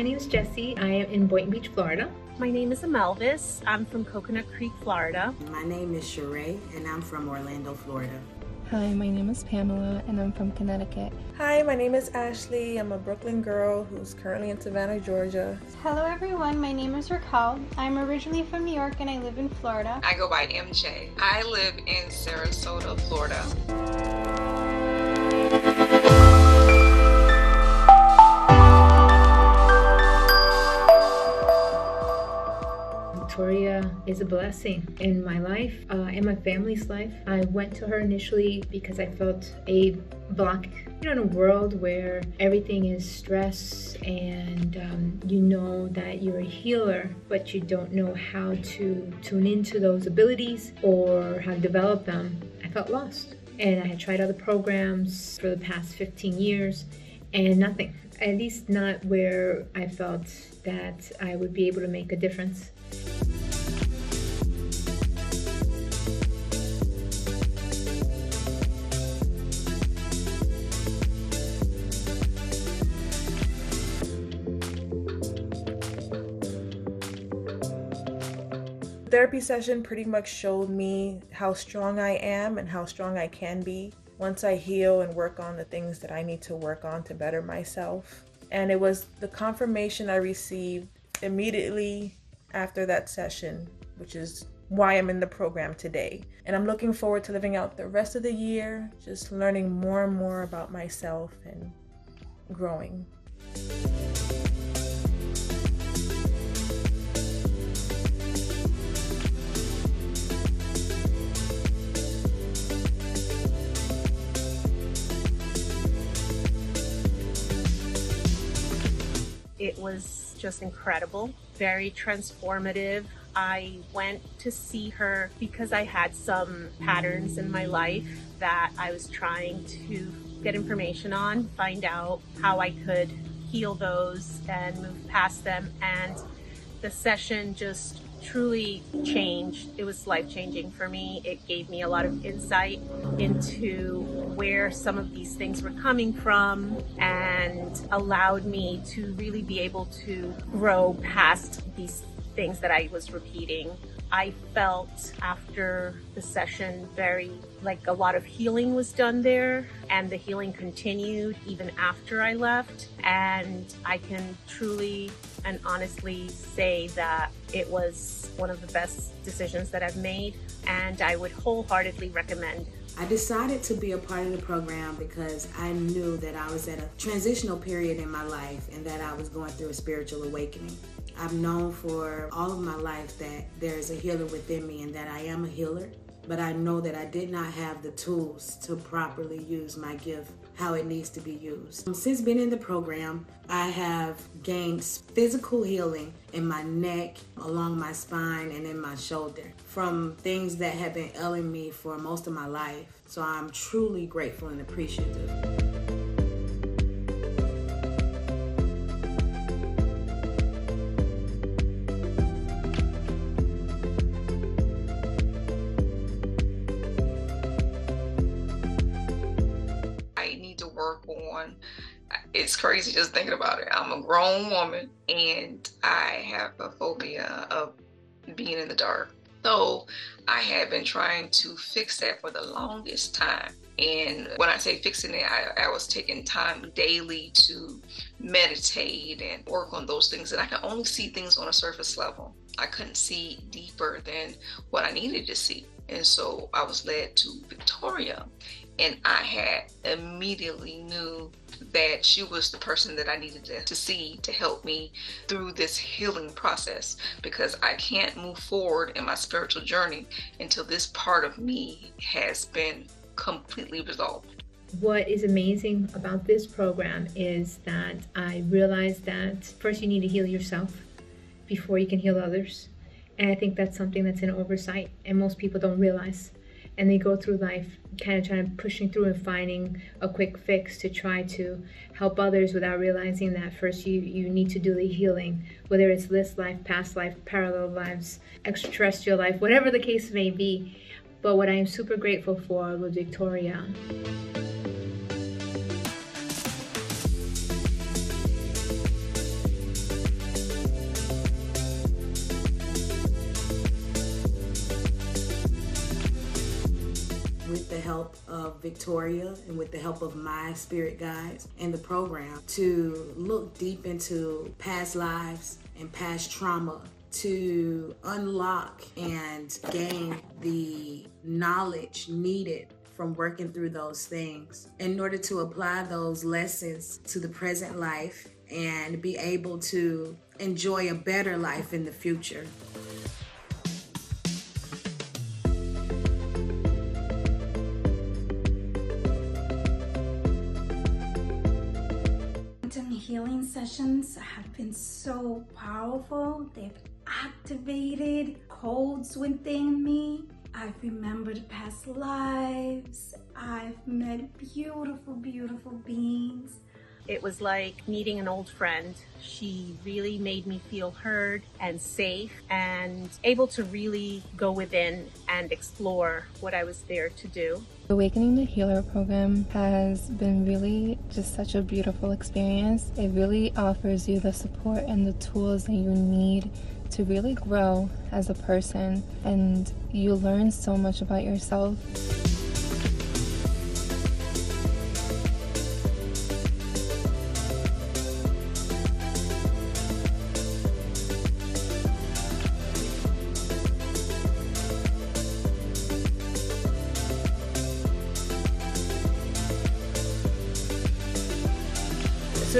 my name is Jessie. I am in Boynton Beach, Florida. My name is Amelvis. I'm from Coconut Creek, Florida. My name is Sheree, and I'm from Orlando, Florida. Hi, my name is Pamela, and I'm from Connecticut. Hi, my name is Ashley. I'm a Brooklyn girl who's currently in Savannah, Georgia. Hello, everyone. My name is Raquel. I'm originally from New York and I live in Florida. I go by MJ. I live in Sarasota, Florida. Victoria is a blessing in my life, uh, in my family's life. I went to her initially because I felt a block, you know, in a world where everything is stress and um, you know that you're a healer, but you don't know how to tune into those abilities or how to develop them. I felt lost. And I had tried other programs for the past 15 years and nothing. At least not where I felt that I would be able to make a difference. Therapy session pretty much showed me how strong I am and how strong I can be once I heal and work on the things that I need to work on to better myself. And it was the confirmation I received immediately after that session, which is why I'm in the program today. And I'm looking forward to living out the rest of the year, just learning more and more about myself and growing. It was just incredible, very transformative. I went to see her because I had some patterns in my life that I was trying to get information on, find out how I could heal those and move past them. And the session just truly changed. It was life changing for me. It gave me a lot of insight into where some of these things were coming from and allowed me to really be able to grow past these things that I was repeating. I felt after the session very like a lot of healing was done there and the healing continued even after I left and I can truly and honestly say that it was one of the best decisions that I've made and I would wholeheartedly recommend I decided to be a part of the program because I knew that I was at a transitional period in my life and that I was going through a spiritual awakening. I've known for all of my life that there is a healer within me and that I am a healer, but I know that I did not have the tools to properly use my gift how it needs to be used. Since being in the program, I have gained physical healing in my neck, along my spine, and in my shoulder from things that have been ailing me for most of my life. So I'm truly grateful and appreciative. On. It's crazy just thinking about it. I'm a grown woman and I have a phobia of being in the dark. So I have been trying to fix that for the longest time. And when I say fixing it, I, I, was taking time daily to meditate and work on those things. And I can only see things on a surface level. I couldn't see deeper than what I needed to see. And so I was led to Victoria and I had immediately knew that she was the person that I needed to, to, see to help me through this healing process because I can't move forward in my spiritual journey until this part of me has been completely resolved. What is amazing about this program is that I realized that first you need to heal yourself before you can heal others. And I think that's something that's an oversight and most people don't realize and they go through life kind of trying to pushing through and finding a quick fix to try to help others without realizing that first you you need to do the healing whether it's this life past life parallel lives extraterrestrial life whatever the case may be. But what i am super grateful for with victoria of Victoria and with the help of my spirit guides and the program to look deep into past lives and past trauma to unlock and gain the knowledge needed from working through those things in order to apply those lessons to the present life and be able to enjoy a better life in the future. Sessions have been so powerful. They've activated codes within me. I've remembered past lives. I've met beautiful, beautiful beings. It was like meeting an old friend. She really made me feel heard and safe and able to really go within and explore what I was there to do. Awakening the Healer program has been really just such a beautiful experience. It really offers you the support and the tools that you need to really grow as a person, and you learn so much about yourself.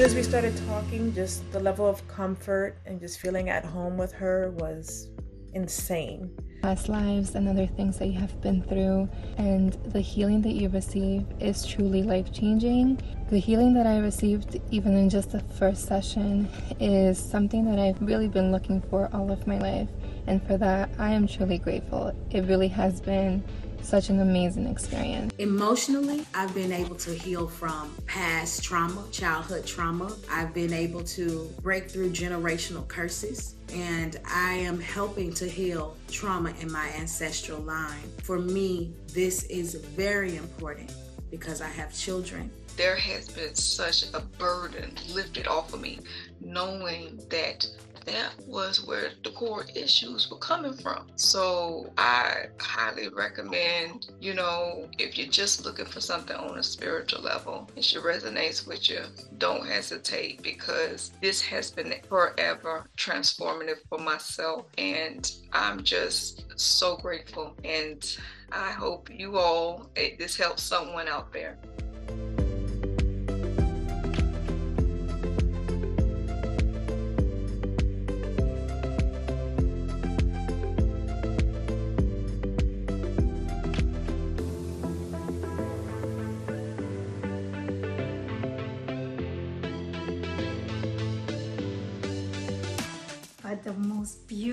Soon as we started talking, just the level of comfort and just feeling at home with her was insane. Past lives and other things that you have been through, and the healing that you receive is truly life changing. The healing that I received, even in just the first session, is something that I've really been looking for all of my life, and for that, I am truly grateful. It really has been such an amazing experience. Emotionally, I've been able to heal from past trauma, childhood trauma. I've been able to break through generational curses, and I am helping to heal trauma in my ancestral line. For me, this is very important because I have children. There has been such a burden lifted off of me knowing that that was where the core issues were coming from. So I highly recommend, you know, if you're just looking for something on a spiritual level and she resonates with you, don't hesitate because this has been forever transformative for myself. And I'm just so grateful. And I hope you all, eh, this helps someone out there.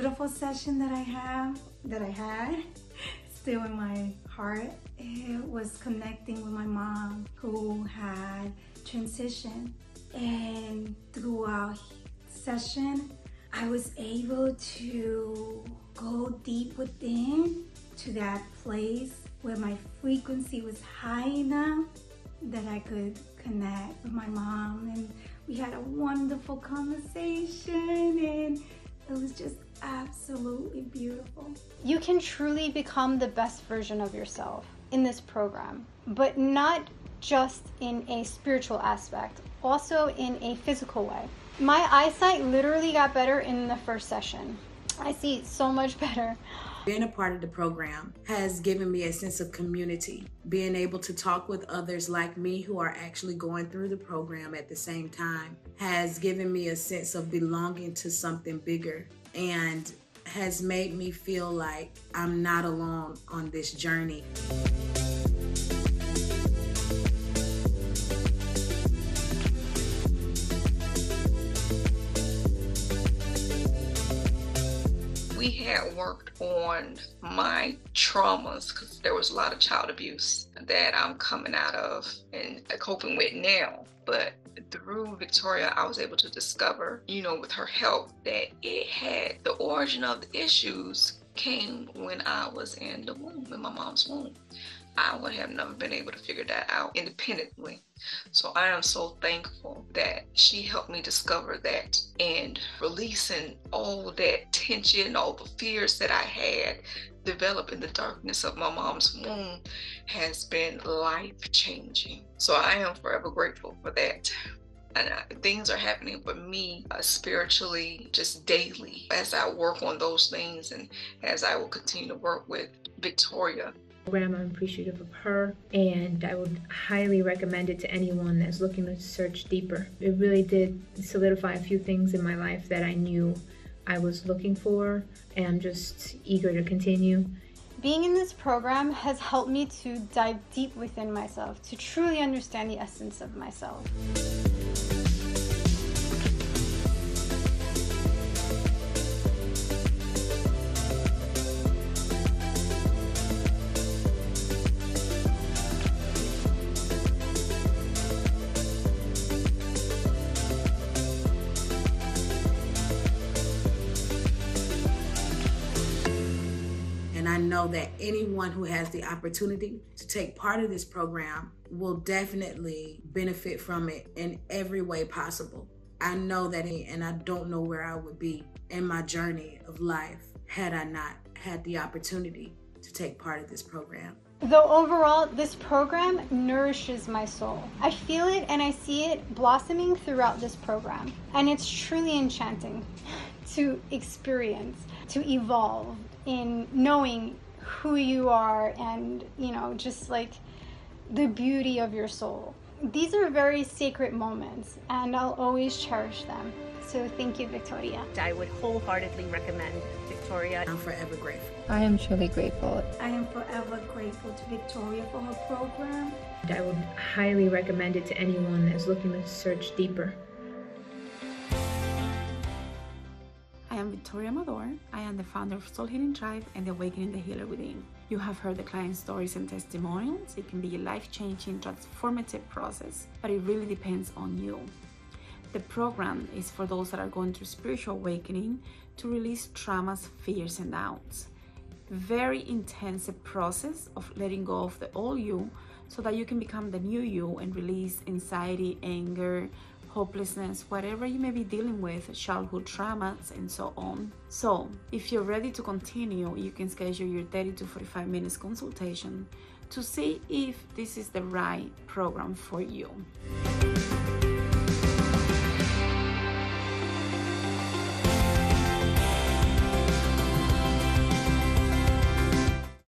Beautiful session that I have, that I had, still in my heart, it was connecting with my mom who had transition. And throughout session, I was able to go deep within to that place where my frequency was high enough that I could connect with my mom. And we had a wonderful conversation and it was just absolutely beautiful. You can truly become the best version of yourself in this program, but not just in a spiritual aspect, also in a physical way. My eyesight literally got better in the first session. I see so much better. Being a part of the program has given me a sense of community. Being able to talk with others like me who are actually going through the program at the same time has given me a sense of belonging to something bigger and has made me feel like I'm not alone on this journey. On my traumas because there was a lot of child abuse that I'm coming out of and coping with now. But through Victoria, I was able to discover, you know, with her help, that it had the origin of the issues came when I was in the womb, in my mom's womb. I would have never been able to figure that out independently. So I am so thankful that she helped me discover that and releasing all that tension, all the fears that I had developed in the darkness of my mom's womb has been life changing. So I am forever grateful for that. And I, things are happening for me uh, spiritually just daily as I work on those things and as I will continue to work with Victoria program. I'm appreciative of her, and I would highly recommend it to anyone that's looking to search deeper. It really did solidify a few things in my life that I knew I was looking for, and I'm just eager to continue. Being in this program has helped me to dive deep within myself, to truly understand the essence of myself. Know that anyone who has the opportunity to take part of this program will definitely benefit from it in every way possible. I know that, and I don't know where I would be in my journey of life had I not had the opportunity to take part of this program. Though overall, this program nourishes my soul. I feel it and I see it blossoming throughout this program. And it's truly enchanting to experience, to evolve in knowing who you are and, you know, just like the beauty of your soul. These are very sacred moments, and I'll always cherish them. So thank you, Victoria. I would wholeheartedly recommend Victoria. I'm forever grateful. I am truly grateful. I am forever grateful to Victoria for her program. I would highly recommend it to anyone that's looking to search deeper. Victoria Amador. I am the founder of Soul Healing Tribe and the Awakening the Healer Within. You have heard the client stories and testimonials. It can be a life changing, transformative process, but it really depends on you. The program is for those that are going through spiritual awakening to release traumas, fears, and doubts. Very intensive process of letting go of the old you so that you can become the new you and release anxiety, anger, hopelessness, whatever you may be dealing with, childhood traumas, and so on. So, if you're ready to continue, you can schedule your 30 to 45 minutes consultation to see if this is the right program for you.